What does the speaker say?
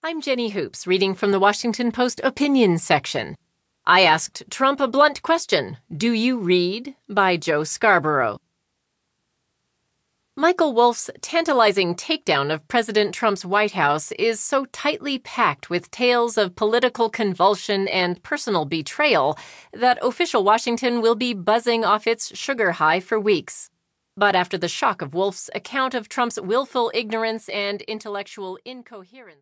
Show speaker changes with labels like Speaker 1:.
Speaker 1: I'm Jenny Hoops, reading from the Washington Post opinion section. I asked Trump a blunt question Do you read? by Joe Scarborough. Michael Wolff's tantalizing takedown of President Trump's White House is so tightly packed with tales of political convulsion and personal betrayal that official Washington will be buzzing off its sugar high for weeks. But after the shock of Wolff's account of Trump's willful ignorance and intellectual incoherence,